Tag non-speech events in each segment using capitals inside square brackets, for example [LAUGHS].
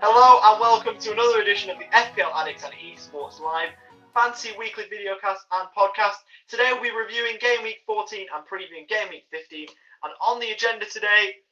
Hello and welcome to another edition of the FPL Addicts and Esports Live fancy weekly videocast and podcast. Today we'll be reviewing Game Week 14 and previewing Game Week 15. And on the agenda today,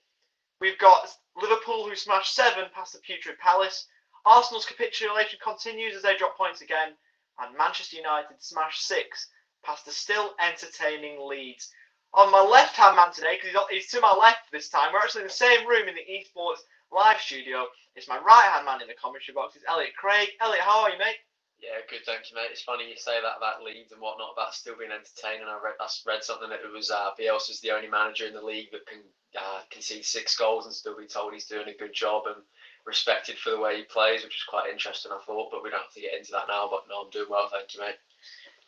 we've got Liverpool who smashed seven past the putrid Palace. Arsenal's capitulation continues as they drop points again, and Manchester United smash six past the still entertaining Leeds. On my left-hand man today, because he's, he's to my left this time, we're actually in the same room in the esports live studio. It's my right-hand man in the commentary box. It's Elliot Craig. Elliot, how are you, mate? Yeah, good, thank you, mate. It's funny you say that about Leeds and whatnot, about still being entertaining. I read, I read something that it was uh, Bielsa's the only manager in the league that can uh, concede six goals and still be told he's doing a good job and respected for the way he plays, which is quite interesting, I thought. But we don't have to get into that now. But no, I'm doing well, thank you, mate.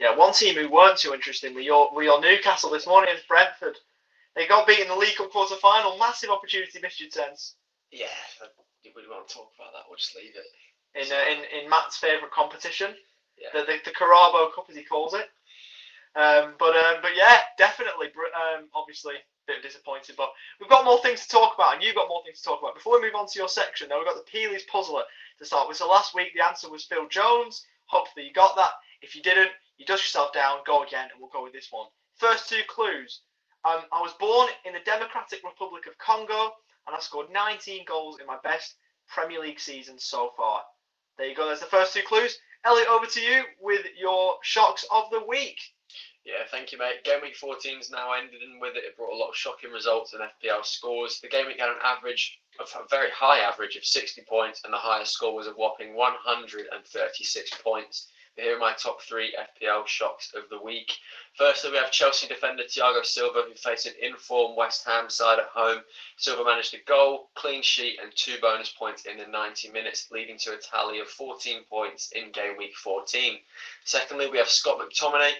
Yeah, one team who weren't too interesting were your, were your Newcastle this morning is Brentford. They got beaten in the League Cup quarter final. Massive opportunity missed your sense. Yeah, we want to talk about that, we'll just leave it. In, uh, in, in Matt's favourite competition, Yeah. the, the, the Carabo Cup as he calls it. Um, but um, but yeah, definitely. Um, obviously, a bit disappointed, but we've got more things to talk about, and you've got more things to talk about. Before we move on to your section, though, we've got the Peely's puzzler to start with. So last week the answer was Phil Jones. Hopefully you got that. If you didn't, you dust yourself down. Go again, and we'll go with this one. First two clues. Um, I was born in the Democratic Republic of Congo, and I scored 19 goals in my best Premier League season so far. There you go. There's the first two clues. Elliot, over to you with your shocks of the week. Yeah, thank you, mate. Game week 14's now ended, and with it, it brought a lot of shocking results and FPL scores. The game week had an average of a very high average of 60 points, and the highest score was a whopping 136 points. Here are my top three FPL shocks of the week. Firstly, we have Chelsea defender Thiago Silva, who faced an in-form West Ham side at home. Silva managed a goal, clean sheet, and two bonus points in the 90 minutes, leading to a tally of 14 points in game week 14. Secondly, we have Scott McTominay,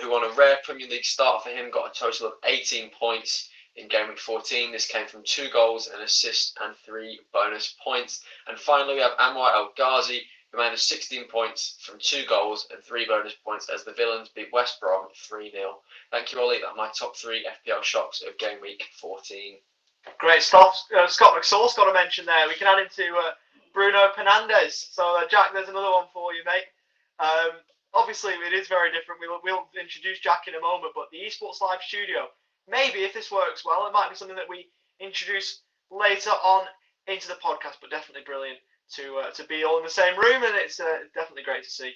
who on a rare Premier League start for him got a total of 18 points in game week 14. This came from two goals, an assist, and three bonus points. And finally, we have Anwar El Ghazi, who managed 16 points from two goals and three bonus points as the Villains beat West Brom 3 0. Thank you, Ollie. That are my top three FPL shocks of game week 14. Great stuff. Uh, Scott McSauce got to mention there. We can add him to uh, Bruno Fernandes. So, uh, Jack, there's another one for you, mate. Um, obviously, it is very different. We'll, we'll introduce Jack in a moment, but the Esports Live studio, maybe if this works well, it might be something that we introduce later on into the podcast, but definitely brilliant to uh, to be all in the same room, and it's uh, definitely great to see.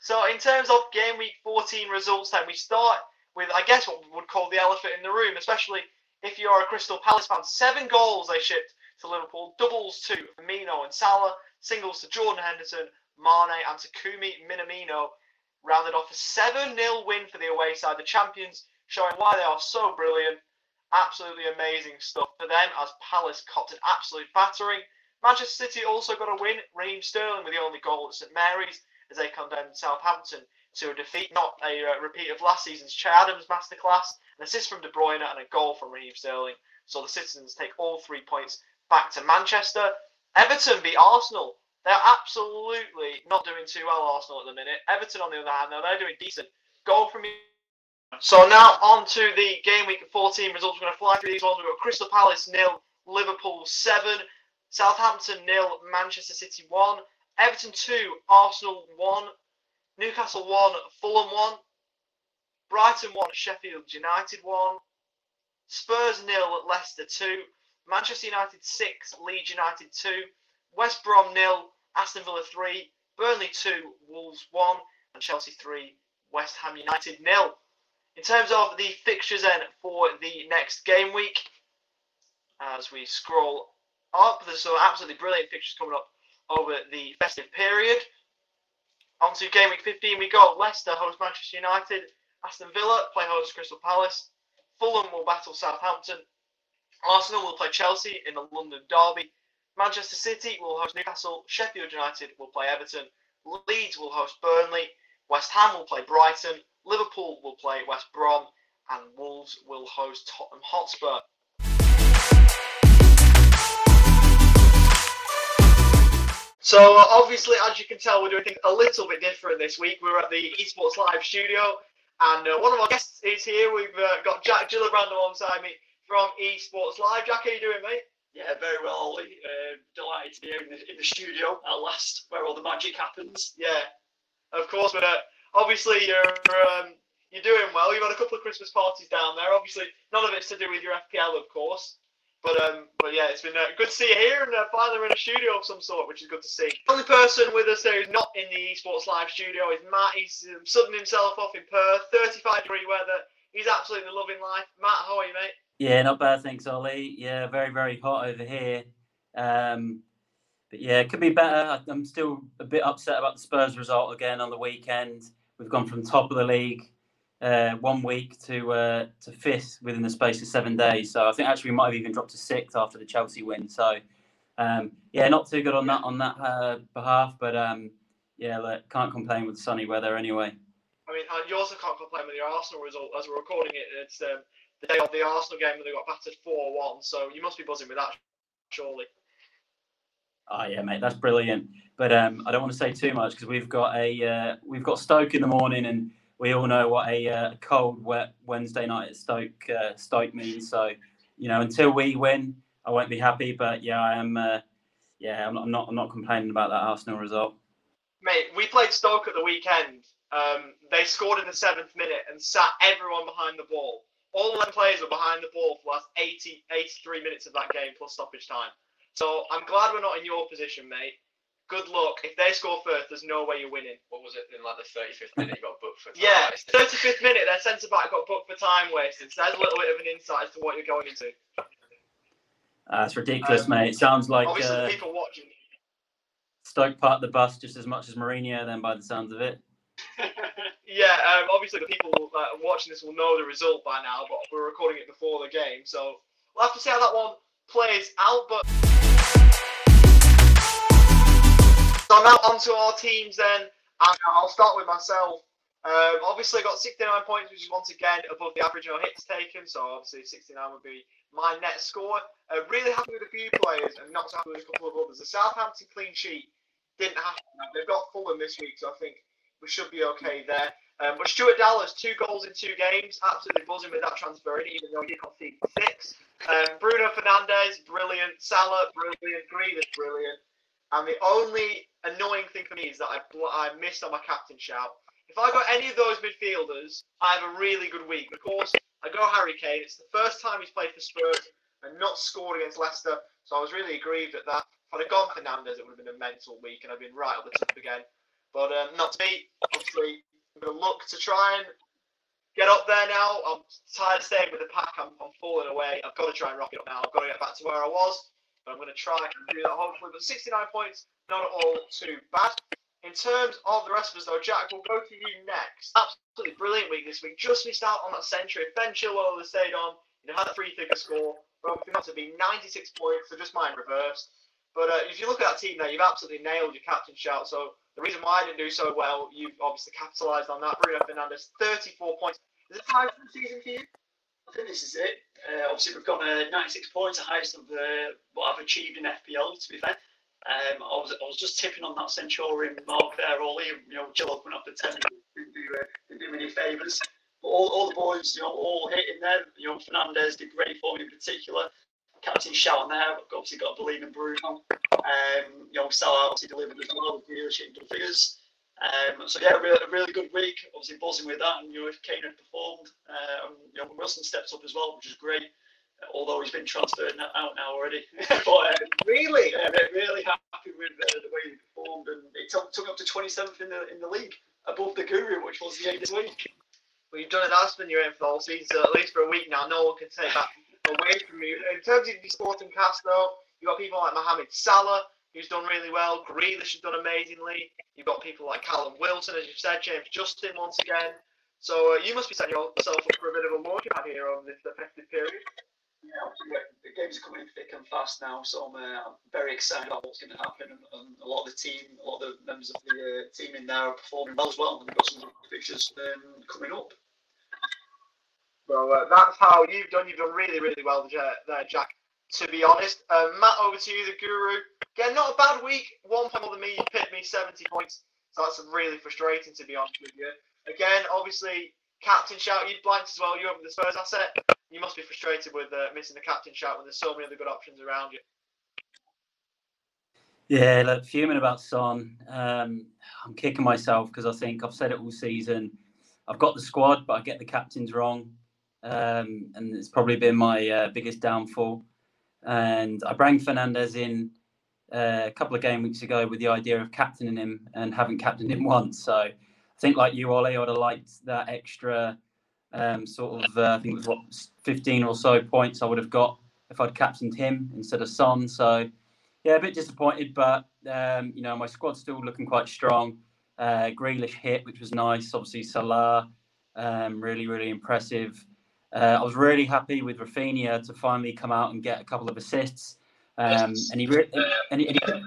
So, in terms of game week 14 results, then we start with, I guess, what we would call the elephant in the room, especially if you're a Crystal Palace fan. Seven goals they shipped to Liverpool, doubles to Firmino and Salah, singles to Jordan Henderson, Mane, and Takumi Minamino, rounded off a 7 0 win for the away side. The champions showing why they are so brilliant. Absolutely amazing stuff for them as Palace copped an absolute battering. Manchester City also got a win. Raheem Sterling with the only goal at St Mary's as they condemned Southampton to a defeat, not a uh, repeat of last season's Che Adams masterclass. An assist from De Bruyne and a goal from Raheem Sterling. So the citizens take all three points back to Manchester. Everton beat Arsenal. They're absolutely not doing too well, Arsenal, at the minute. Everton, on the other hand, they're doing decent. Goal from so now on to the game week 14 results. We're going to fly through these ones. We've got Crystal Palace nil, Liverpool seven, Southampton nil, Manchester City one, Everton two, Arsenal one, Newcastle one, Fulham one, Brighton one, Sheffield United one, Spurs nil, Leicester two, Manchester United six, Leeds United two, West Brom nil, Aston Villa three, Burnley two, Wolves one, and Chelsea three, West Ham United nil. In terms of the fixtures then for the next game week, as we scroll up, there's some absolutely brilliant fixtures coming up over the festive period. On to game week 15, we got Leicester host Manchester United, Aston Villa play host Crystal Palace, Fulham will battle Southampton, Arsenal will play Chelsea in the London Derby, Manchester City will host Newcastle, Sheffield United will play Everton, Leeds will host Burnley, West Ham will play Brighton, Liverpool will play West Brom, and Wolves will host Tottenham Hotspur. So uh, obviously, as you can tell, we're doing things a little bit different this week. We're at the Esports Live studio, and uh, one of our guests is here. We've uh, got Jack Gillibrand alongside me from Esports Live. Jack, how are you doing, mate? Yeah, very well, Ollie. Uh, delighted to be here in the, in the studio at last, where all the magic happens. Yeah, of course. But uh, obviously, you're um, you're doing well. You've had a couple of Christmas parties down there. Obviously, none of it's to do with your FPL, of course. But um, but yeah, it's been uh, good to see you here, and uh, finally in a studio of some sort, which is good to see. The only person with us there who's not in the Esports Live studio is Matt. He's um, himself off in Perth, 35 degree weather. He's absolutely loving life. Matt, how are you, mate? Yeah, not bad, thanks, Ollie. Yeah, very, very hot over here. Um, but yeah, it could be better. I'm still a bit upset about the Spurs result again on the weekend. We've gone from top of the league uh, one week to uh, to fifth within the space of seven days. So I think actually we might have even dropped to sixth after the Chelsea win. So um, yeah, not too good on that on that uh, behalf. But um, yeah, look, can't complain with sunny weather anyway. I mean, you also can't complain with your Arsenal result as we're recording it. It's um, the day of the Arsenal game when they got battered 4 1. So you must be buzzing with that, surely. Oh yeah, mate, that's brilliant. But um, I don't want to say too much because we've got a uh, we've got Stoke in the morning, and we all know what a uh, cold, wet Wednesday night at Stoke uh, Stoke means. So you know, until we win, I won't be happy. But yeah, I am. Uh, yeah, I'm not, I'm not. I'm not complaining about that Arsenal result. Mate, we played Stoke at the weekend. Um, they scored in the seventh minute and sat everyone behind the ball all 11 players were behind the ball for the last 80, 83 minutes of that game plus stoppage time. So I'm glad we're not in your position, mate. Good luck. If they score first, there's no way you're winning. What was it in like the 35th minute? You got booked for. Time yeah, wasting? 35th minute, their centre back got booked for time wasting. So there's a little bit of an insight as to what you're going into. That's ridiculous, Um, mate. It sounds like Obviously, uh, people watching. Stoke parked the bus just as much as Mourinho, then by the sounds of it. [LAUGHS] Yeah, um, obviously the people uh, watching this will know the result by now, but we're recording it before the game, so we'll have to see how that one plays out. But so now onto our teams then, and I'll start with myself. Um, obviously, I got 69 points, which is once again above the average no hits taken. So obviously, 69 would be my net score. Uh, really happy with a few players, and not so happy with a couple of others. The Southampton clean sheet didn't happen. They've got Fulham this week, so I think we should be okay there. Um, but Stuart Dallas, two goals in two games, absolutely buzzing with that transfer in, even though he did concede six. Um, Bruno Fernandes, brilliant. Salah, brilliant. Grealish, brilliant. And the only annoying thing for me is that I, bl- I missed on my captain shout. If I got any of those midfielders, I have a really good week. Of course, I go Harry Kane. It's the first time he's played for Spurs and not scored against Leicester, so I was really aggrieved at that. If I'd have gone Fernandes, it would have been a mental week, and I'd been right up the top again. But um, not to me. Obviously, I'm going to look to try and get up there now. I'm tired of staying with the pack. I'm, I'm falling away. I've got to try and rock it up now. I've got to get back to where I was. But I'm going to try and do that hopefully. But 69 points, not at all too bad. In terms of the rest of us, though, Jack, we'll go to you next. Absolutely brilliant week this week. Just missed out on that century. If Ben Chilwell have stayed on, you'd have had a three-figure score. But not to be 96 points, so just mine reversed. But uh, if you look at that team there, you've absolutely nailed your captain shout. So the reason why I didn't do so well, you've obviously capitalised on that. Bruno Fernandes, 34 points. Is it time for the season for you? I think this is it. Uh, obviously, we've got uh, 96 points, the highest of uh, what I've achieved in FPL, to be fair. Um, I, was, I was just tipping on that Centurion mark there, Ollie. You know, Jill opened up the 10 didn't do, uh, didn't do me any favours. But all, all the boys, you know, all hitting there. You know, Fernandes did great for me in particular. Captain shout there. Obviously got to believe in Bruno. Um, you know, Salah obviously delivered as well with hitting double figures. Um, so yeah, really, a really good week. Obviously buzzing with that, and you know, if Kane had performed, um, you know, Wilson steps up as well, which is great. Uh, although he's been transferred out now already, [LAUGHS] but um, Really? yeah, re- really happy with uh, the way he performed, and it took, took up to 27th in the in the league, above the Guru, which was the eighth this week. Well, you've done it. That's been your aim for the whole season, so at least for a week now, no one can take that away from you. In terms of the sporting cast, though, you've got people like Mohamed Salah, who's done really well. Grealish has done amazingly. You've got people like Callum Wilson, as you've said, James Justin once again. So uh, you must be setting yourself up for a bit of a launching pad here over this festive period. Yeah, the games are coming in thick and fast now, so I'm, uh, I'm very excited about what's going to happen. And, and a lot of the team, a lot of the members of the uh, team in there are performing well as well. And we've got some good fixtures um, coming up. Well, uh, that's how you've done. You've done really, really well there, Jack. To be honest, uh, Matt, over to you, the guru. Again, not a bad week. One point more than me. You picked me 70 points. So that's really frustrating, to be honest with you. Again, obviously, captain shout. You blanked as well. You over the Spurs asset. You must be frustrated with uh, missing the captain shout when there's so many other good options around you. Yeah, look, fuming about Son. Um, I'm kicking myself because I think I've said it all season. I've got the squad, but I get the captains wrong, um, and it's probably been my uh, biggest downfall. And I brought Fernandes in uh, a couple of game weeks ago with the idea of captaining him, and haven't captained him [LAUGHS] once. So I think, like you, Ollie, I would have liked that extra um, sort of. Uh, I think it was what 15 or so points I would have got if I'd captained him instead of Son. So yeah, a bit disappointed, but um, you know my squad's still looking quite strong. Uh, Grealish hit, which was nice. Obviously Salah, um, really really impressive. Uh, I was really happy with Raphinha to finally come out and get a couple of assists. Um, and he re- and he, and, he,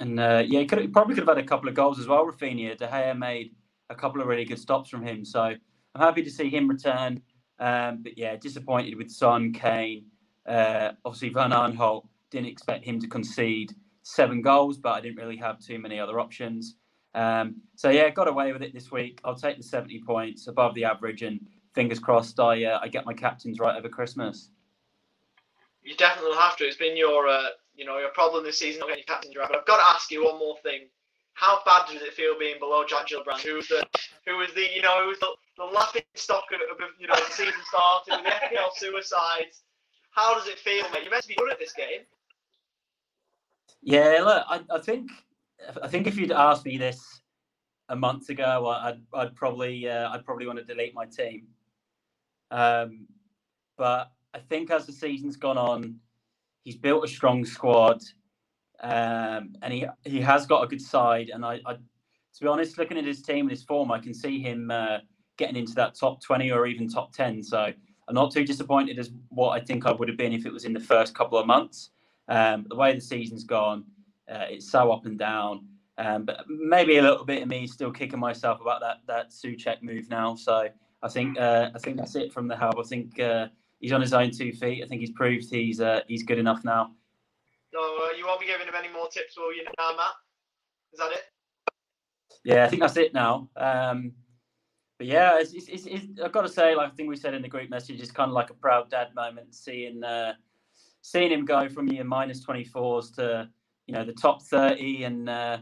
and uh, yeah, he, could, he probably could have had a couple of goals as well. Raphinha, De Gea made a couple of really good stops from him, so I'm happy to see him return. Um, but yeah, disappointed with Son, Kane, uh, obviously, Van Aanholt didn't expect him to concede seven goals, but I didn't really have too many other options. Um, so yeah, got away with it this week. I'll take the 70 points above the average, and fingers crossed, I uh, I get my captains right over Christmas. You definitely have to. It's been your uh, you know your problem this season not getting captains right. But I've got to ask you one more thing. How bad does it feel being below Jack Gillibrand, who's the who was the you know who was the, the laughing stock of, of you know the season started with the FPL suicides how does it feel, mate? You're meant to be good at this game. Yeah, look, I, I think I think if you'd asked me this a month ago, I'd I'd probably uh, I'd probably want to delete my team. Um, but I think as the season's gone on, he's built a strong squad, um, and he he has got a good side. And I, I, to be honest, looking at his team and his form, I can see him uh, getting into that top twenty or even top ten. So I'm not too disappointed as what I think I would have been if it was in the first couple of months. Um, the way the season's gone, uh, it's so up and down. Um, but maybe a little bit of me still kicking myself about that that Soucek move now. So I think uh, I think that's it from the hub. I think uh, he's on his own two feet. I think he's proved he's uh, he's good enough now. No, uh, you won't be giving him any more tips, will you, now, Matt? Is that it? Yeah, I think that's it now. Um, but yeah, it's, it's, it's, it's, I've got to say, like I think we said in the group message, it's kind of like a proud dad moment seeing uh, seeing him go from your minus twenty fours to you know the top thirty, and uh,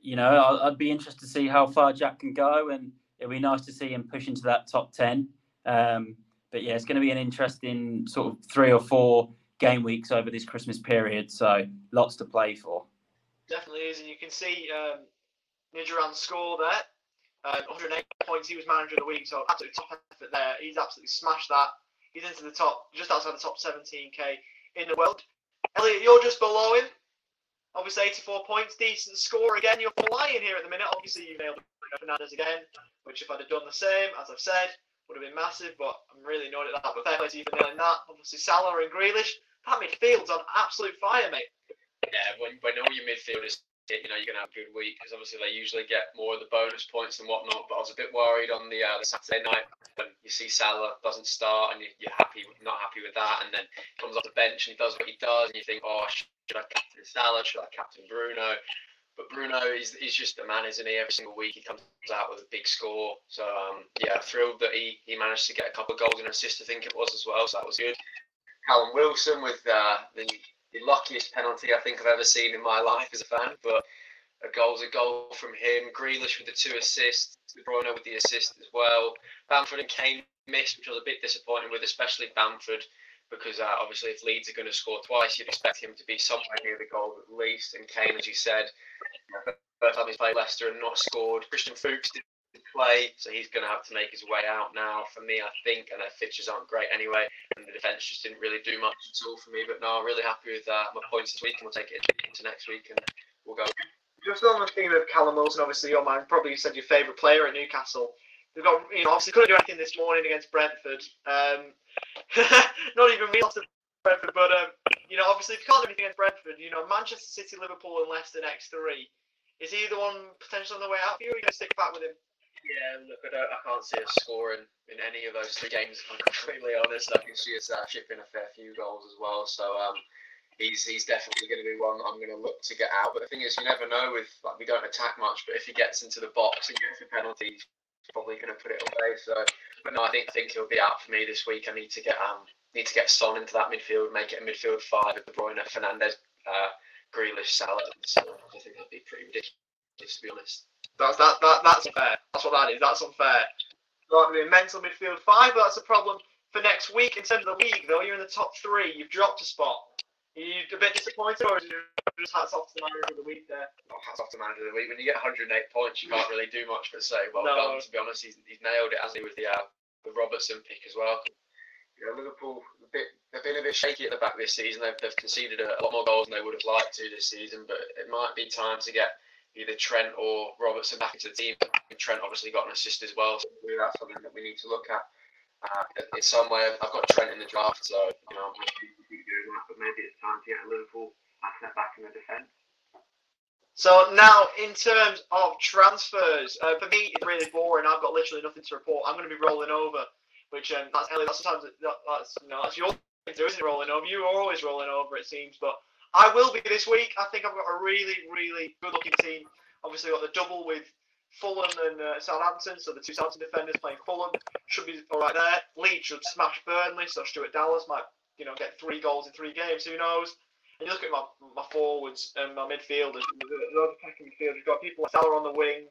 you know i would be interested to see how far Jack can go, and it'd be nice to see him push into that top ten. Um, but yeah, it's going to be an interesting sort of three or four game weeks over this Christmas period, so lots to play for. Definitely is, and you can see um, score there. Um, 108 points. He was manager of the week, so absolutely top effort there. He's absolutely smashed that. He's into the top, just outside the top 17k in the world. Elliot, you're just below him. Obviously, 84 points, decent score again. You're flying here at the minute. Obviously, you nailed Fernandes again, which if I'd have done the same, as I've said, would have been massive. But I'm really annoyed at that. But fair play to you for nailing that. Obviously, Salah and Grealish. That midfield's on absolute fire, mate. Yeah, when, when all your midfielders you know, you're going to have a good week because obviously they usually get more of the bonus points and whatnot. But I was a bit worried on the, uh, the Saturday night when you see Salah doesn't start and you're happy, not happy with that, and then comes off the bench and he does what he does, and you think, oh, should I captain Salah? Should I captain Bruno? But Bruno is he's just a man, isn't he? Every single week he comes out with a big score. So um, yeah, thrilled that he, he managed to get a couple of goals and an assist, I think it was as well. So that was good. Callum Wilson with uh, the the luckiest penalty I think I've ever seen in my life as a fan. But a goal's a goal from him. Grealish with the two assists. De Bruyne with the assist as well. Bamford and Kane missed, which was a bit disappointing with, especially Bamford, because uh, obviously if Leeds are going to score twice, you'd expect him to be somewhere near the goal at least. And Kane, as you said, first time he's played Leicester and not scored. Christian Fuchs didn't play, so he's going to have to make his way out now. For me, I think, and their fixtures aren't great anyway, and the defence just didn't really do much at all for me. But no, I'm really happy with uh, my points this week, and we'll take it into next week, and we'll go. Just on the theme of Callum Wilson, obviously your man probably said your favourite player at Newcastle. They've got, you know, obviously couldn't do anything this morning against Brentford. Um, [LAUGHS] not even me Brentford, but um, you know, obviously if you can't do anything against Brentford, you know, Manchester City, Liverpool, and Leicester next three. Is he the one potentially on the way out for you? Or are you going to stick back with him? Yeah, look, I, don't, I can't see us scoring in any of those three games. If I'm [LAUGHS] completely honest, I can see us uh, shipping a fair few goals as well. So um, he's he's definitely going to be one I'm going to look to get out. But the thing is, you never know. With like we don't attack much, but if he gets into the box and gets a penalty, probably going to put it away. So, but no, I think I think he'll be out for me this week. I need to get um need to get Son into that midfield, make it a midfield five with De Bruyne, Fernandes, uh, Grealish, Salah. So I think that'd be pretty ridiculous to be honest. That's that, that that's unfair. That's what that is. That's unfair. Got to be a mental midfield five, but that's a problem for next week in terms of the league. Though you're in the top three, you've dropped a spot. Are you a bit disappointed, or just hats off to the manager of the week there? Not hats off to manager of the week. When you get 108 points, you can't really do much but say well No. done. To be honest, he's, he's nailed it, hasn't he, with the uh, the Robertson pick as well. You know, Liverpool a bit they've been a bit shaky at the back this season. They've, they've conceded a, a lot more goals than they would have liked to this season, but it might be time to get either Trent or Robertson back into the team. Trent obviously got an assist as well, so that's something that we need to look at. Uh, in some way, I've got Trent in the draft, so you know maybe it's time to get a Liverpool asset back in the defence. So now, in terms of transfers, uh, for me it's really boring. I've got literally nothing to report. I'm going to be rolling over, which um, that's Ellie. That's sometimes that, that's know that's your thing to isn't? Rolling over. You are always rolling over, it seems. But I will be this week. I think I've got a really, really good-looking team. Obviously, got the double with Fulham and uh, Southampton. So the two Southampton defenders playing Fulham should be all right there. Leeds should smash Burnley. So Stuart Dallas might you know get three goals in three games. Who knows? And you look at my, my forwards and my midfielders, those attacking midfielders, you've got people like Salah on the wing,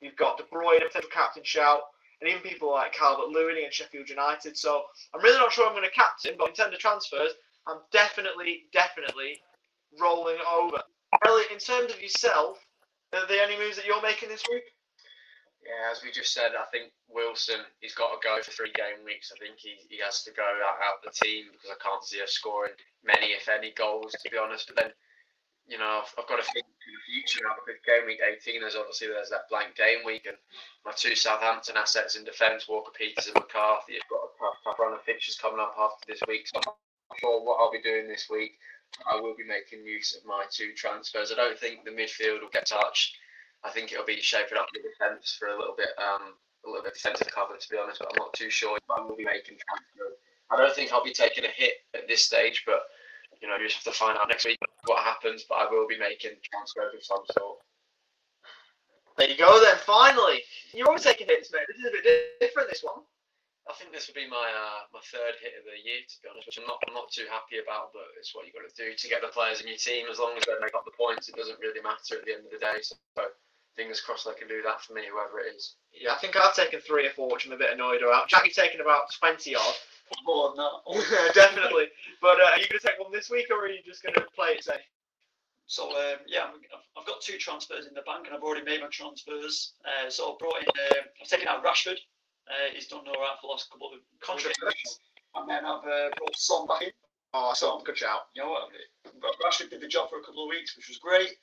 you've got De Bruyne, a potential captain shout, and even people like Calvert Lewin and Sheffield United. So I'm really not sure I'm going to captain, but in terms of transfers, I'm definitely, definitely rolling over. Elliot, in terms of yourself, are there any moves that you're making this week? Yeah, as we just said, I think Wilson, he's got to go for three game weeks. I think he, he has to go out, out the team because I can't see us scoring many, if any, goals, to be honest. But then, you know, I've, I've got to think to the future now because game week 18, there's obviously there's that blank game week. And my two Southampton assets in defence, Walker Peters and McCarthy, have got a tough, tough run of fixtures coming up after this week. So I'm sure what I'll be doing this week, I will be making use of my two transfers. I don't think the midfield will get touched. I think it'll be shaping up the defence for a little bit, um, a little bit defensive cover to be honest. But I'm not too sure. But I will be making transfers. I don't think I'll be taking a hit at this stage, but you know, you just have to find out next week what happens. But I will be making transfers of some sort. There you go then, finally. You're always taking hits, mate. This is a bit different, this one. I think this will be my uh, my third hit of the year, to be honest, which I'm not I'm not too happy about. But it's what you've got to do to get the players in your team. As long as they make up the points, it doesn't really matter at the end of the day. So fingers crossed they can do that for me, whoever it is. Yeah, I think I've taken three or four, which I'm a bit annoyed about. Jackie's taken about 20 odd. More than that. Definitely. But uh, are you going to take one this week, or are you just going to play it safe? So um, yeah, I'm- I've, I've got two transfers in the bank, and I've already made my transfers. Uh, so I've brought in, uh, I've taken out Rashford. Uh, he's done all right for the last couple of couple of Controversial. games. and then I've uh, brought Son back in. Oh, so good shout. You know what? Rashford did the job for a couple of weeks, which was great.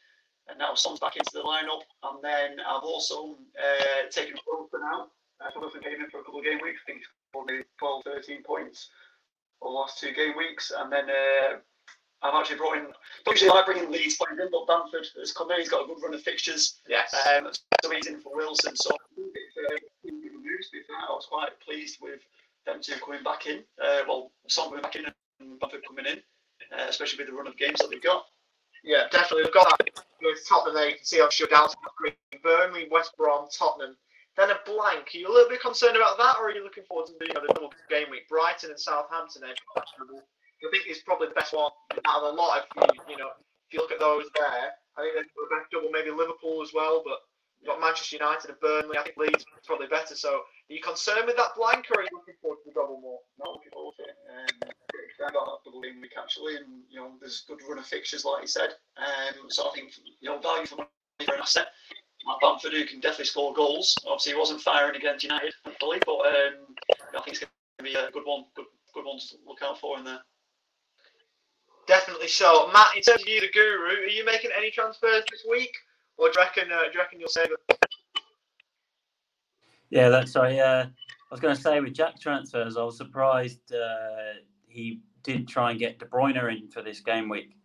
And now Son's back into the lineup. And then I've also uh, taken Wilson out. Uh, Wilson came in for a couple of game weeks. I think he's probably 12, 13 points for the last two game weeks. And then uh, I've actually brought in. Usually I bring in Leeds playing in, but Bamford has come in. He's got a good run of fixtures. Yes. Um, so he's in for Wilson. So it's uh, pretty good news. to. I was quite pleased with them two coming back in. Uh, well, Son coming back in and Bamford coming in, uh, especially with the run of games that they've got. Yeah, definitely. We've got that with Tottenham there. You can see on shutdown Burnley, West Brom, Tottenham. Then a blank. Are you a little bit concerned about that, or are you looking forward to the, you know, the double game week? Brighton and Southampton. I think it's probably the best one out of a lot. If you, you know, if you look at those there, I think they're the best double. Maybe Liverpool as well, but you've got Manchester United and Burnley. I think Leeds is probably better. So, are you concerned with that blank, or are you looking forward to the double more? Not looking forward to it. Um, pretty excited about that double game week actually, and you know there's good run of fixtures like you said. Um, so I think you know value for money for an asset. Pat Bamford who can definitely score goals. Obviously he wasn't firing against United, thankfully, but um, I think it's going to be a good one, good good one to look out for in there. Definitely so. Matt, in terms of you, the guru, are you making any transfers this week, or do you reckon, uh, do you reckon you'll save it? Yeah, that's sorry. Uh, I was going to say with Jack transfers, I was surprised uh, he did try and get De Bruyne in for this game week.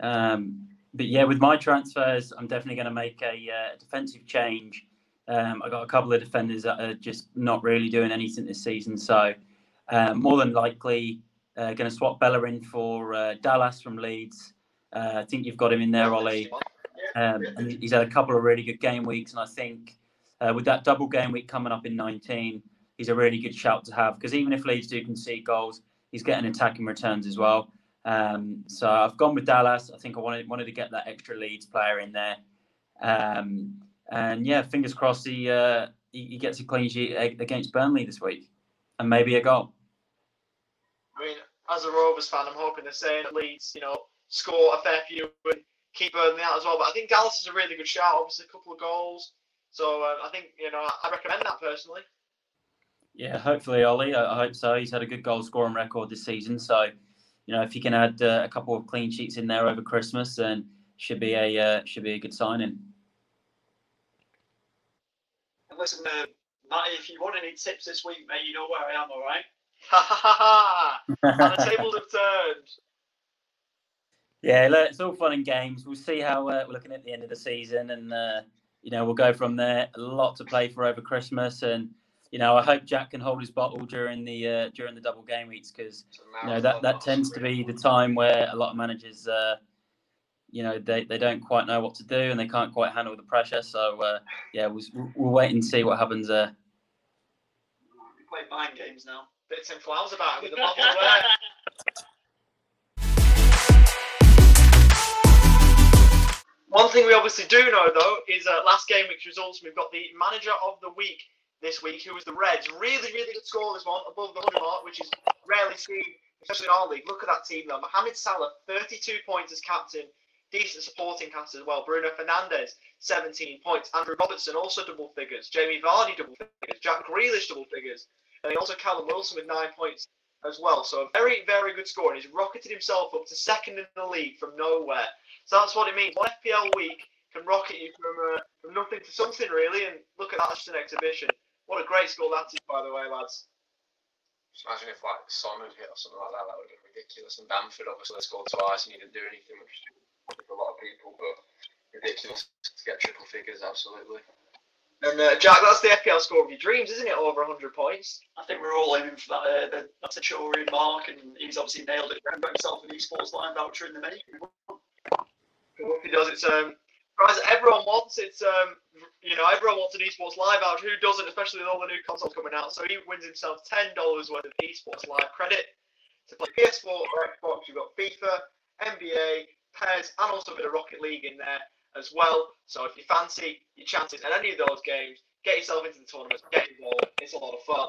Um, but yeah, with my transfers, I'm definitely going to make a uh, defensive change. Um, I got a couple of defenders that are just not really doing anything this season, so uh, more than likely uh, going to swap Bellerín for uh, Dallas from Leeds. Uh, I think you've got him in there, Ollie. Um, he's had a couple of really good game weeks, and I think uh, with that double game week coming up in 19, he's a really good shout to have because even if Leeds do concede goals, he's getting attacking returns as well. Um, so I've gone with Dallas. I think I wanted wanted to get that extra Leeds player in there. Um, and yeah, fingers crossed he, uh, he, he gets a clean sheet against Burnley this week and maybe a goal. I mean, as a Rovers fan, I'm hoping the same Leeds, you know, score a fair few and keep Burnley out as well. But I think Dallas is a really good shout. Obviously, a couple of goals. So uh, I think you know I recommend that personally. Yeah, hopefully Ollie. I, hope so. He's had a good goal scoring record this season. So you know if you can add uh, a couple of clean sheets in there over Christmas, then should be a uh, should be a good signing. And listen, uh, Matty, if you want any tips this week, mate, you know where I am. All right. Ha ha ha! the tables have turned. Yeah, look, it's all fun and games. We'll see how uh, we're looking at the end of the season, and uh, you know we'll go from there. A lot to play for over Christmas, and you know I hope Jack can hold his bottle during the uh, during the double game weeks because you know that that tends to be the time where a lot of managers, uh, you know, they, they don't quite know what to do and they can't quite handle the pressure. So uh, yeah, we'll, we'll wait and see what happens there. We play mind games now. Bits and flowers about it with the bottle One thing we obviously do know, though, is uh, last game week's results. We've got the manager of the week this week, who was the Reds. Really, really good score this one, above the 100 mark, which is rarely seen, especially in our league. Look at that team, though. Mohamed Salah, 32 points as captain. Decent supporting cast as well. Bruno Fernandes, 17 points. Andrew Robertson, also double figures. Jamie Vardy, double figures. Jack Grealish, double figures. And also Callum Wilson with nine points as well. So a very, very good score. And he's rocketed himself up to second in the league from nowhere. So that's what it means. One FPL week can rocket you from, uh, from nothing to something, really. And look at that, just an exhibition. What a great score that is, by the way, lads. Just imagine if like Son had hit or something like that, that would have been ridiculous. And Bamford obviously scored twice and he didn't do anything, which is a lot of people, but ridiculous to get triple figures, absolutely. And uh, Jack, that's the FPL score of your dreams, isn't it? Over 100 points. I think we're all aiming for that. Uh, the, that's a Centurion mark, and he's obviously nailed it. Got himself an esports live voucher in the making if he does, it's um, prize everyone wants. It's um, you know, everyone wants an esports live out. Who doesn't? Especially with all the new consoles coming out. So he wins himself ten dollars worth of esports live credit to play PS4 or Xbox. You've got FIFA, NBA, PES, and also a bit of Rocket League in there as well. So if you fancy your chances in any of those games, get yourself into the tournament, get involved. It's a lot of fun.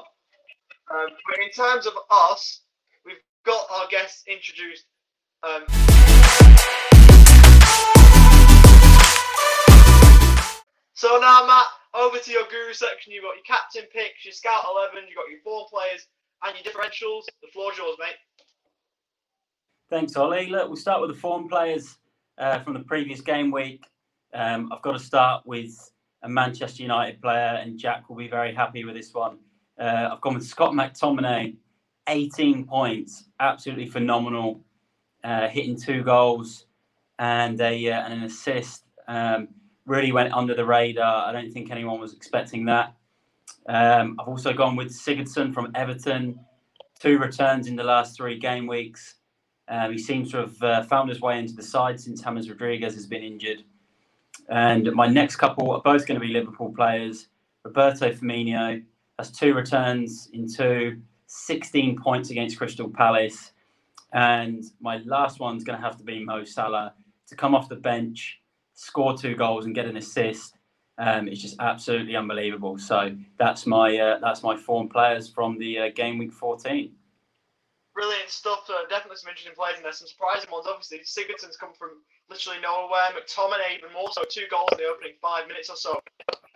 Um, but in terms of us, we've got our guests introduced. Um, So now, Matt, over to your guru section. You've got your captain picks, your scout 11, you've got your form players, and your differentials. The floor's yours, mate. Thanks, Ollie. Look, we'll start with the form players uh, from the previous game week. Um, I've got to start with a Manchester United player, and Jack will be very happy with this one. Uh, I've gone with Scott McTominay, 18 points, absolutely phenomenal, uh, hitting two goals and a uh, and an assist. Um, really went under the radar. I don't think anyone was expecting that. Um, I've also gone with Sigurdsson from Everton, two returns in the last three game weeks. Um, he seems to have uh, found his way into the side since James Rodriguez has been injured. And my next couple are both going to be Liverpool players. Roberto Firmino has two returns in two, 16 points against Crystal Palace. And my last one's going to have to be Mo Salah to come off the bench score two goals and get an assist. Um, it's just absolutely unbelievable. So that's my uh, that's my form players from the uh, game week 14. Brilliant stuff. Uh, definitely some interesting players in there. Some surprising ones. Obviously, Sigurdsson's come from literally nowhere. McTominay even more so. Two goals in the opening five minutes or so.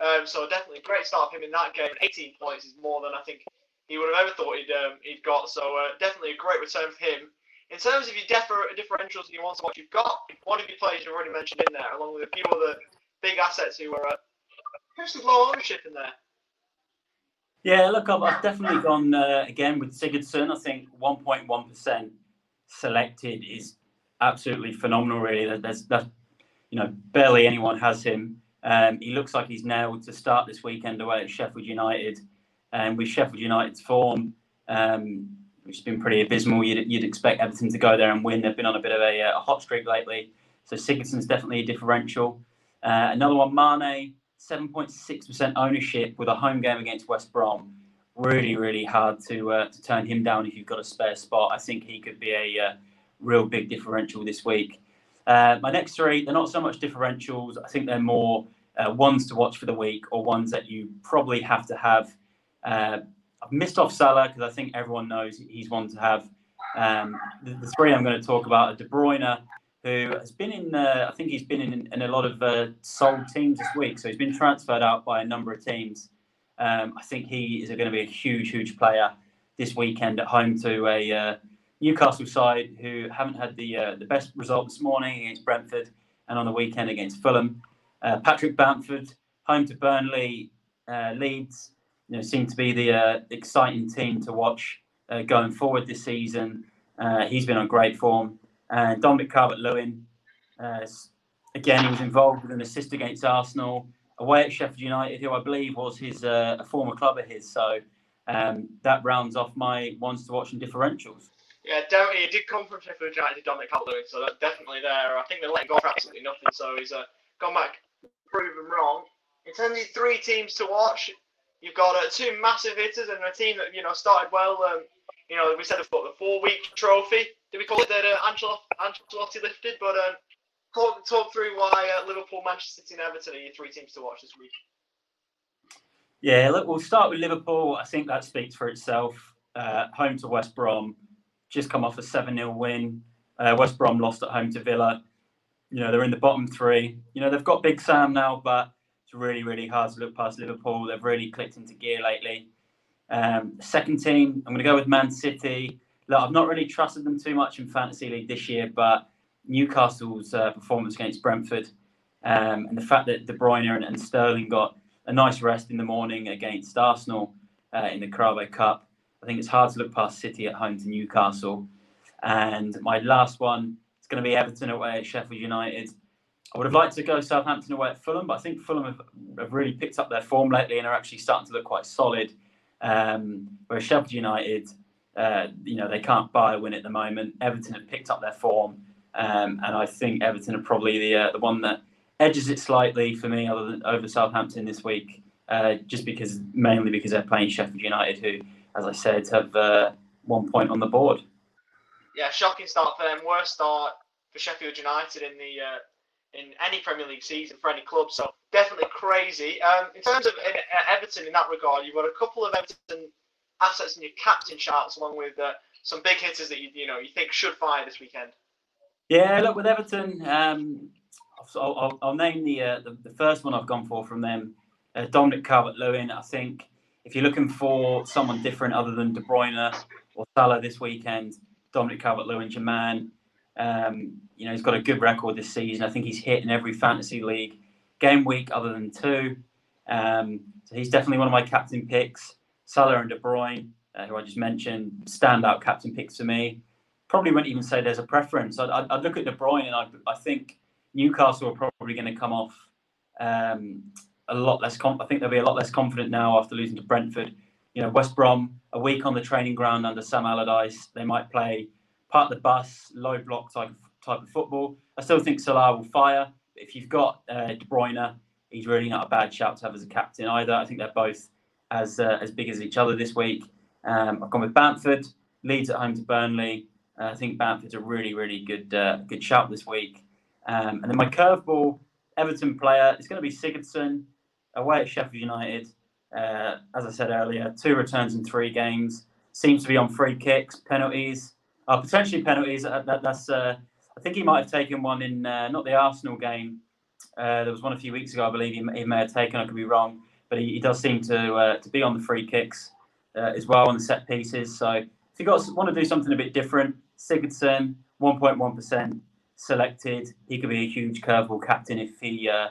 Um, so definitely great start for him in that game. 18 points is more than I think he would have ever thought he'd um, he'd got. So uh, definitely a great return for him. In terms of your differ- differentials you want to watch, you've got one of your players you've already mentioned in there, along with a few other big assets who are uh, potentially low ownership in there. Yeah, look, I've, I've definitely gone uh, again with Sigurdsson. I think 1.1% selected is absolutely phenomenal. Really, there's that you know barely anyone has him. Um, he looks like he's nailed to start this weekend away at Sheffield United, and with Sheffield United's form, um, which has been pretty abysmal. You'd, you'd expect Everton to go there and win. They've been on a bit of a, a hot streak lately. So Sigurdsson's definitely a differential. Uh, another one, Mane, 7.6% ownership with a home game against West Brom. Really, really hard to uh, to turn him down if you've got a spare spot. I think he could be a uh, real big differential this week. Uh, my next three, they're not so much differentials. I think they're more uh, ones to watch for the week or ones that you probably have to have. I've missed off Salah because I think everyone knows he's one to have. Um, the, the, three I'm going to talk about are De Bruyne, who has been in, uh, I think he's been in, in a lot of uh, sold teams this week. So he's been transferred out by a number of teams. Um, I think he is going to be a huge, huge player this weekend at home to a uh, Newcastle side who haven't had the uh, the best result this morning against Brentford and on the weekend against Fulham. Uh, Patrick Bamford, home to Burnley, uh, Leeds, you know, seem to be the exciting team to watch going forward this season. he's been on great form. And Dominic Calvert-Lewin, again, he was involved with an assist against Arsenal away at Sheffield United, who I believe was his uh, a former club of his. So um, that rounds off my ones to watch and differentials. Yeah, definitely. He did come from Sheffield United, Dominic Calvert-Lewin, so that's definitely there. I think they let him go for absolutely nothing, so he's uh, gone back proven wrong. Terms of three teams to watch, you've got uh, two massive hitters and a team that you know started well. Um, you know, we said the four-week trophy. Did we call it that uh, Ancelotti lifted? But um, talk talk through why uh, Liverpool, Manchester City, and Everton are your three teams to watch this week. Yeah, look, we'll start with Liverpool. I think that speaks for itself. Uh, home to West Brom, just come off a 7 0 win. Uh, West Brom lost at home to Villa. You know, they're in the bottom three. You know, they've got Big Sam now, but it's really, really hard to look past Liverpool. They've really clicked into gear lately. Um, second team, I'm going to go with Man City. Look, I've not really trusted them too much in Fantasy League this year, but Newcastle's uh, performance against Brentford um, and the fact that De Bruyne and, and, Sterling got a nice rest in the morning against Arsenal uh, in the Carabao Cup. I think it's hard to look past City at home to Newcastle. And my last one is going to be Everton away at Sheffield United. I would have liked to go Southampton away at Fulham, but I think Fulham have, have really picked up their form lately and are actually starting to look quite solid. Um, whereas Sheffield United, uh, you know, they can't buy a win at the moment. Everton have picked up their form um, and I think Everton are probably the uh, the one that edges it slightly for me, other than over Southampton this week, uh, just because mainly because they're playing Sheffield United, who, as I said, have uh, one point on the board. Yeah, shocking start for them. Worst start for Sheffield United in the uh, in any Premier League season for any club. So definitely crazy. Um, in terms of uh, Everton, in that regard, you've got a couple of Everton assets in your captain charts, along with uh, some big hitters that you you know you think should fire this weekend. Yeah, look with Everton, um, I'll, I'll, I'll, name the, uh, the, the first one I've gone for from them, uh, Dominic Calvert-Lewin. I think if you're looking for someone different other than De Bruyne or Salah this weekend, Dominic Calvert-Lewin's your man. Um, you know, he's got a good record this season. I think he's hit in every fantasy league game week other than two. Um, so he's definitely one of my captain picks. Salah and De Bruyne, uh, who I just mentioned, standout captain picks for me probably wouldn't even say there's a preference. I'd, I'd, I'd look at De Bruyne and I, I think Newcastle are probably going to come off um, a lot less. I think they'll be a lot less confident now after losing to Brentford. You know, West Brom a week on the training ground under Sam Allardyce. They might play part of the bus, low block type type of football. I still think Salah will fire. If you've got uh, De Bruyne, he's really not a bad shout to have as a captain either. I think they're both as uh, as big as each other this week. Um, I've gone with Bamford, Leeds at home to Burnley. Uh, I think Bamford's a really, really good uh, good shout this week. Um, and then my curveball Everton player is going to be Sigurdsson away at Sheffield United. Uh, as I said earlier, two returns in three games. Seems to be on free kicks, penalties, uh, potentially penalties. Uh, that, that's uh, I think he might have taken one in not the Arsenal game. there was one a few weeks ago, I believe he, he may have taken. I could be wrong, but he, he does seem to to be on the free kicks as well on the set pieces. So if you got want to do something a bit different, Sigurdsson, 1.1% selected. He could be a huge curveball captain if he uh,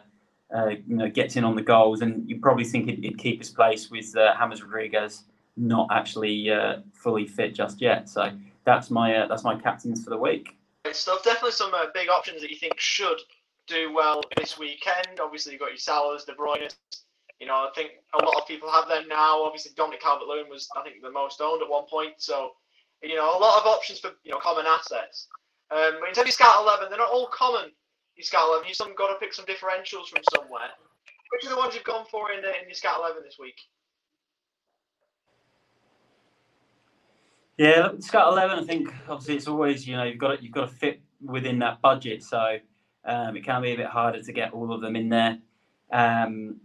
uh, you know gets in on the goals, and you probably think he'd, keep his place with uh, James Rodriguez not actually uh, fully fit just yet. So that's my uh, that's my captains for the week. Stuff. Definitely some uh, big options that you think should do well this weekend. Obviously, you've got your Salahs, De Bruyne, you know, I think a lot of people have them now. Obviously, Dominic Calvert-Lewin was, I think, the most owned at one point. So, you know, a lot of options for you know common assets. Um, in terms of Scout 11, they're not all common. You Scout 11, you've got to pick some differentials from somewhere. which are the ones you've gone for in, uh, in your Scout 11 this week? Yeah, Scout Eleven. I think obviously it's always you know you've got to, you've got to fit within that budget, so um, it can be a bit harder to get all of them in there. Um,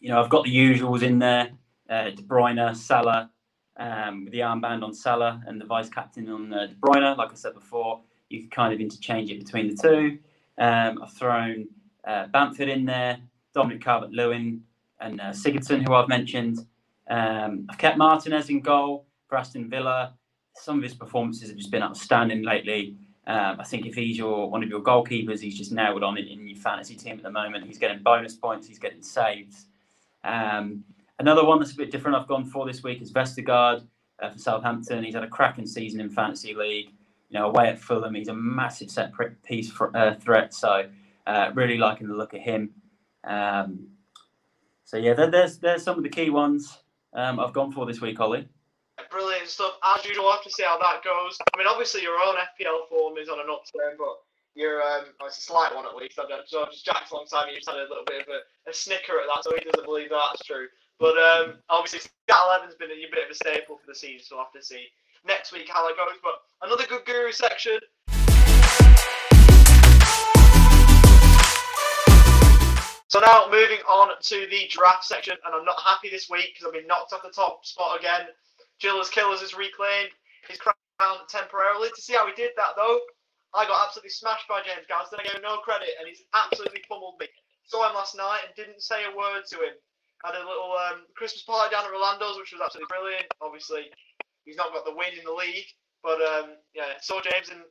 you know, I've got the usuals in there: uh, De Bruyne, Salah, um, with the armband on Salah and the vice captain on uh, De Bruyne. Like I said before, you can kind of interchange it between the two. Um, I've thrown uh, Bamford in there, Dominic Calvert-Lewin, and uh, Sigurdsson, who I've mentioned. Um, I've kept Martinez in goal for Aston Villa. Some of his performances have just been outstanding lately. Um, I think if he's your one of your goalkeepers, he's just nailed on it in your fantasy team at the moment. He's getting bonus points, he's getting saves. Um, another one that's a bit different I've gone for this week is Vestergaard uh, for Southampton. He's had a cracking season in fantasy league. You know, away at Fulham, he's a massive set piece for, uh, threat. So, uh, really liking the look of him. Um, so yeah, there, there's there's some of the key ones um, I've gone for this week, Ollie. Brilliant stuff. As we'll have to see how that goes. I mean, obviously, your own FPL form is on an upturn, but you're, um, well, it's a slight one at least. I don't, so just Jack's alongside me, just had a little bit of a, a snicker at that, so he doesn't believe that's true. But um, obviously, Scout 11's been a, a bit of a staple for the season, so we'll have to see next week how it goes. But another good guru section. So now moving on to the draft section, and I'm not happy this week because I've been knocked off the top spot again. Gillas Killers has reclaimed his crown temporarily. To see how he did that though, I got absolutely smashed by James Gadsden. I gave him no credit, and he's absolutely pummeled me. Saw him last night and didn't say a word to him. Had a little um, Christmas party down at Rolando's, which was absolutely brilliant. Obviously, he's not got the win in the league, but um, yeah, saw James and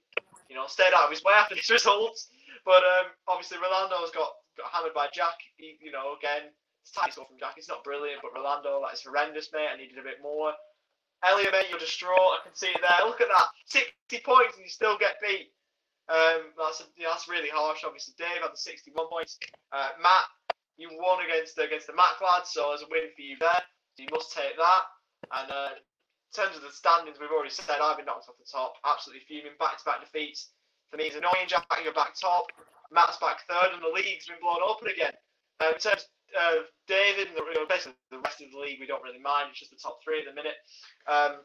you know stayed out of his way after his [LAUGHS] results. But um, obviously, Rolando's got got hammered by Jack. He, you know, again, it's score from Jack. It's not brilliant, but Rolando, that is horrendous, mate. I needed a bit more. Elliot, mate, you're distraught. I can see it there. Look at that, 60 points and you still get beat. Um, that's a, that's really harsh. Obviously, Dave had the 61 points. Uh, Matt, you won against against the Mac lads, so there's a win for you there. So you must take that. And uh, in terms of the standings, we've already said I've been knocked off the top. Absolutely fuming. Back-to-back defeats. For me, it's annoying. Jack, you're back top. Matt's back third, and the league's been blown open again. Uh, in terms uh, David and the, you know, basically the rest of the league, we don't really mind. It's just the top three at the minute. Um,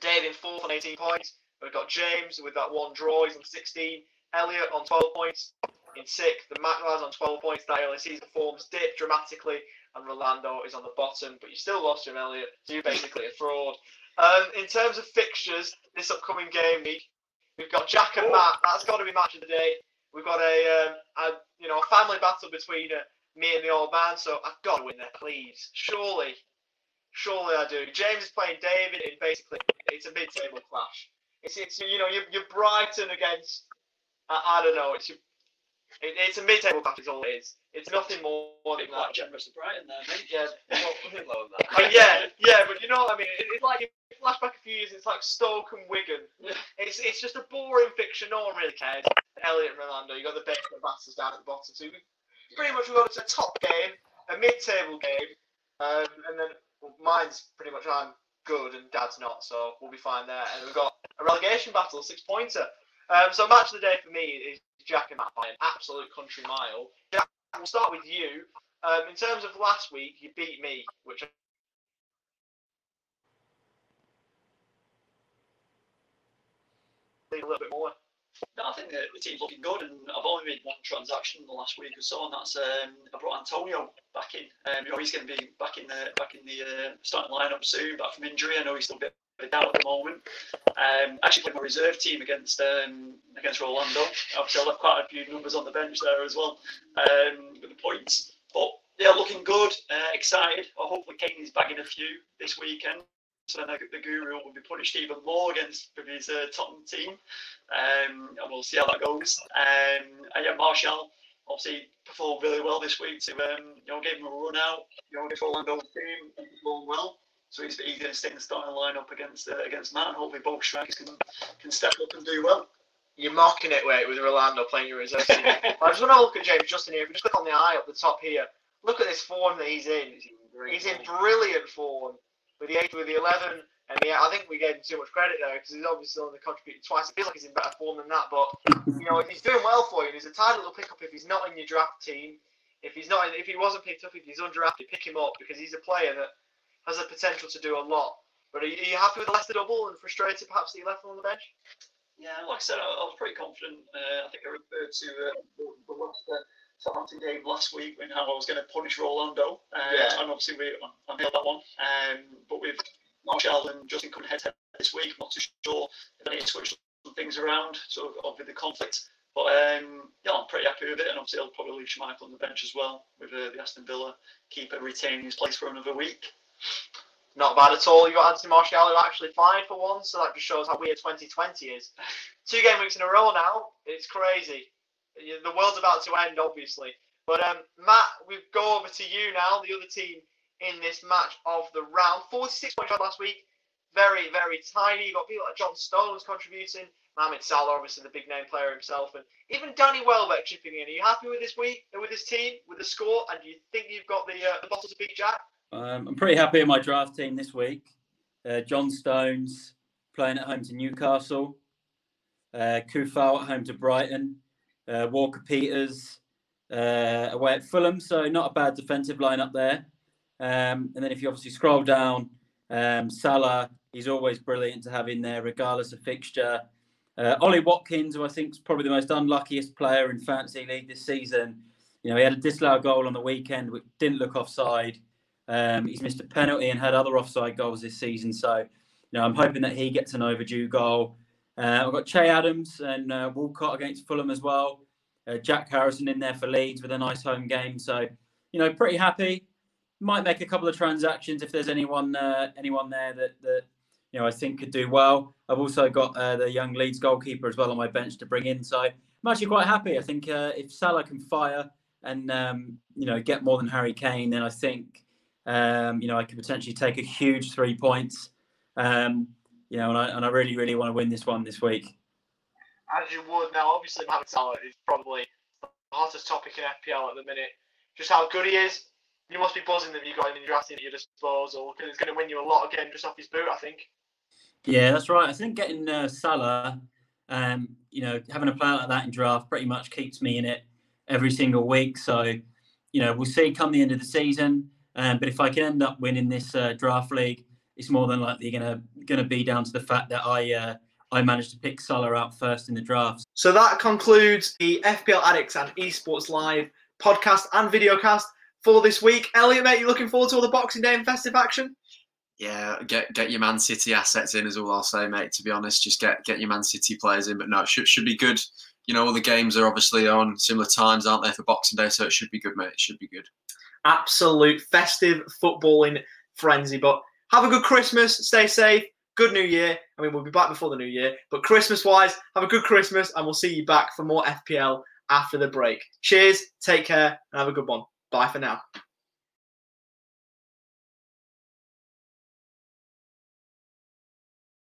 David in fourth on 18 points. We've got James with that one draw. He's on 16. Elliot on 12 points. In sixth, the McLars on 12 points. That early season forms dip dramatically, and Rolando is on the bottom. But you still lost him, Elliot. So you're basically a fraud. Um, in terms of fixtures, this upcoming game week, we've got Jack and Matt. That's got to be match of the day. We've got a, um, a you know, a family battle between uh, me and the old man. So I've got to win there, please. Surely, surely I do. James is playing David and basically it's a mid-table clash. It's it's you know you're, you're Brighton against I, I don't know. It's your, it, it's a mid-table clash. Is all it is. It's nothing more than Quite that. generous to Brighton there, mate. Yeah. well, Lower than that. I mean, yeah, yeah, but you know what I mean. It, it's like if you flash back a few years. It's like Stoke and Wigan. It's it's just a boring fiction. No one really cares. Elliot and Rolando. You got the basement bastards down at the bottom. So pretty much we got a top game, a mid-table game, um, and then well, mine's pretty much I'm good and Dad's not, so we'll be fine there. And we've got a relegation battle, six pointer. Um, so match of the day for me is Jack and Matt by an absolute country mile. Jack, we'll start with you. Um, in terms of last week, you beat me, which a little bit more. I think the, the team's looking good, and I've only made one transaction in the last week or so, and that's um, I brought Antonio back in. Um, you know, he's going to be back in the back in the uh, starting lineup soon, back from injury. I know he's still a bit down at the moment. Um, actually played my reserve team against um, against Rolando. Obviously, I left quite a few numbers on the bench there as well um, with the points. But yeah, looking good, uh, excited. Well, hopefully, Kane is bagging a few this weekend. So then the, the guru will be punished even more against his uh, Tottenham team, um, and we'll see how that goes. Um, and yeah, Martial obviously performed really well this week to um, you know give him a run out. You know, against Orlando team, he performed well. So he's, he's going to stay in the starting lineup against uh, against Matt, and hopefully both strikers can can step up and do well. You're mocking it, wait, with Rolando playing your reserve team. [LAUGHS] I just want to look at James Justin here. If you just click on the eye up the top here, look at this form that he's in. He's in brilliant form with the eight, with the eleven, and yeah, I think we gave him too much credit there because he's obviously only contributed twice. It feels like he's in better form than that, but you know, if he's doing well for you, there's a tidy little pickup if he's not in your draft team. if he's not, if he wasn't picked up, if he's undrafted, pick him up because he's a player that has the potential to do a lot. But are you, are you happy with the Leicester double and frustrated perhaps that he left him on the bench? Yeah, like I said, I, I was pretty confident. Uh, I think I referred to uh, the, the Leicester Southampton game last week when how I was going to punish Rolando. Uh, Yeah. And obviously, we, I nailed that one. Um, but with Martial and Justin coming head to head this week, I'm not too sure if I need to switch some things around, sort of, with the conflict. But um, yeah, I'm pretty happy with it. And obviously, I'll probably leave Schmeichel on the bench as well, with uh, the Aston Villa keeper retaining his place for another week. Not bad at all. You've got Anthony Martial who actually played for once, so that just shows how weird 2020 is. [SIGHS] Two game weeks in a row now. It's crazy. The world's about to end, obviously. But um, Matt, we go over to you now, the other team in this match of the round. 46 points last week. Very, very tiny. You got people like John Stones contributing. Mohamed Salah, obviously the big name player himself, and even Danny Welbeck chipping in. Are you happy with this week, with this team, with the score, and do you think you've got the uh, the bottle to beat Jack? Um, I'm pretty happy with my draft team this week. Uh, John Stones playing at home to Newcastle. Uh, Coufal at home to Brighton. Uh, Walker Peters uh, away at Fulham. So not a bad defensive lineup there. Um, and then if you obviously scroll down, um, Salah, he's always brilliant to have in there, regardless of fixture. Uh, Ollie Watkins, who I think is probably the most unluckiest player in fantasy league this season. You know, he had a disallowed goal on the weekend, which didn't look offside. Um, he's missed a penalty and had other offside goals this season. So, you know, I'm hoping that he gets an overdue goal. Uh, I've got Che Adams and uh, Walcott against Fulham as well. Uh, Jack Harrison in there for Leeds with a nice home game. So, you know, pretty happy. Might make a couple of transactions if there's anyone uh, anyone there that, that you know I think could do well. I've also got uh, the young Leeds goalkeeper as well on my bench to bring in. So I'm actually quite happy. I think uh, if Salah can fire and um, you know get more than Harry Kane, then I think um, you know I could potentially take a huge three points. Um, you know, and I, and I really really want to win this one this week. as you would now. Obviously, Mohamed Salah is probably the hottest topic in FPL at the minute. Just how good he is. You must be buzzing that you got him in your at your disposal because it's going to win you a lot again just off his boot, I think. Yeah, that's right. I think getting uh, Salah, um, you know, having a player like that in draft pretty much keeps me in it every single week. So, you know, we'll see come the end of the season. Um, but if I can end up winning this uh, draft league, it's more than likely gonna gonna be down to the fact that I uh, I managed to pick Salah out first in the draft. So that concludes the FPL Addicts and Esports Live podcast and videocast for this week. Elliot, mate, you looking forward to all the Boxing Day and festive action? Yeah, get get your Man City assets in is all I'll say, mate. To be honest, just get get your Man City players in. But no, it should should be good. You know, all the games are obviously on similar times, aren't they, for Boxing Day? So it should be good, mate. It should be good. Absolute festive footballing frenzy. But have a good Christmas, stay safe, good New Year. I mean, we'll be back before the New Year, but Christmas wise, have a good Christmas, and we'll see you back for more FPL after the break. Cheers, take care, and have a good one. Bye for now.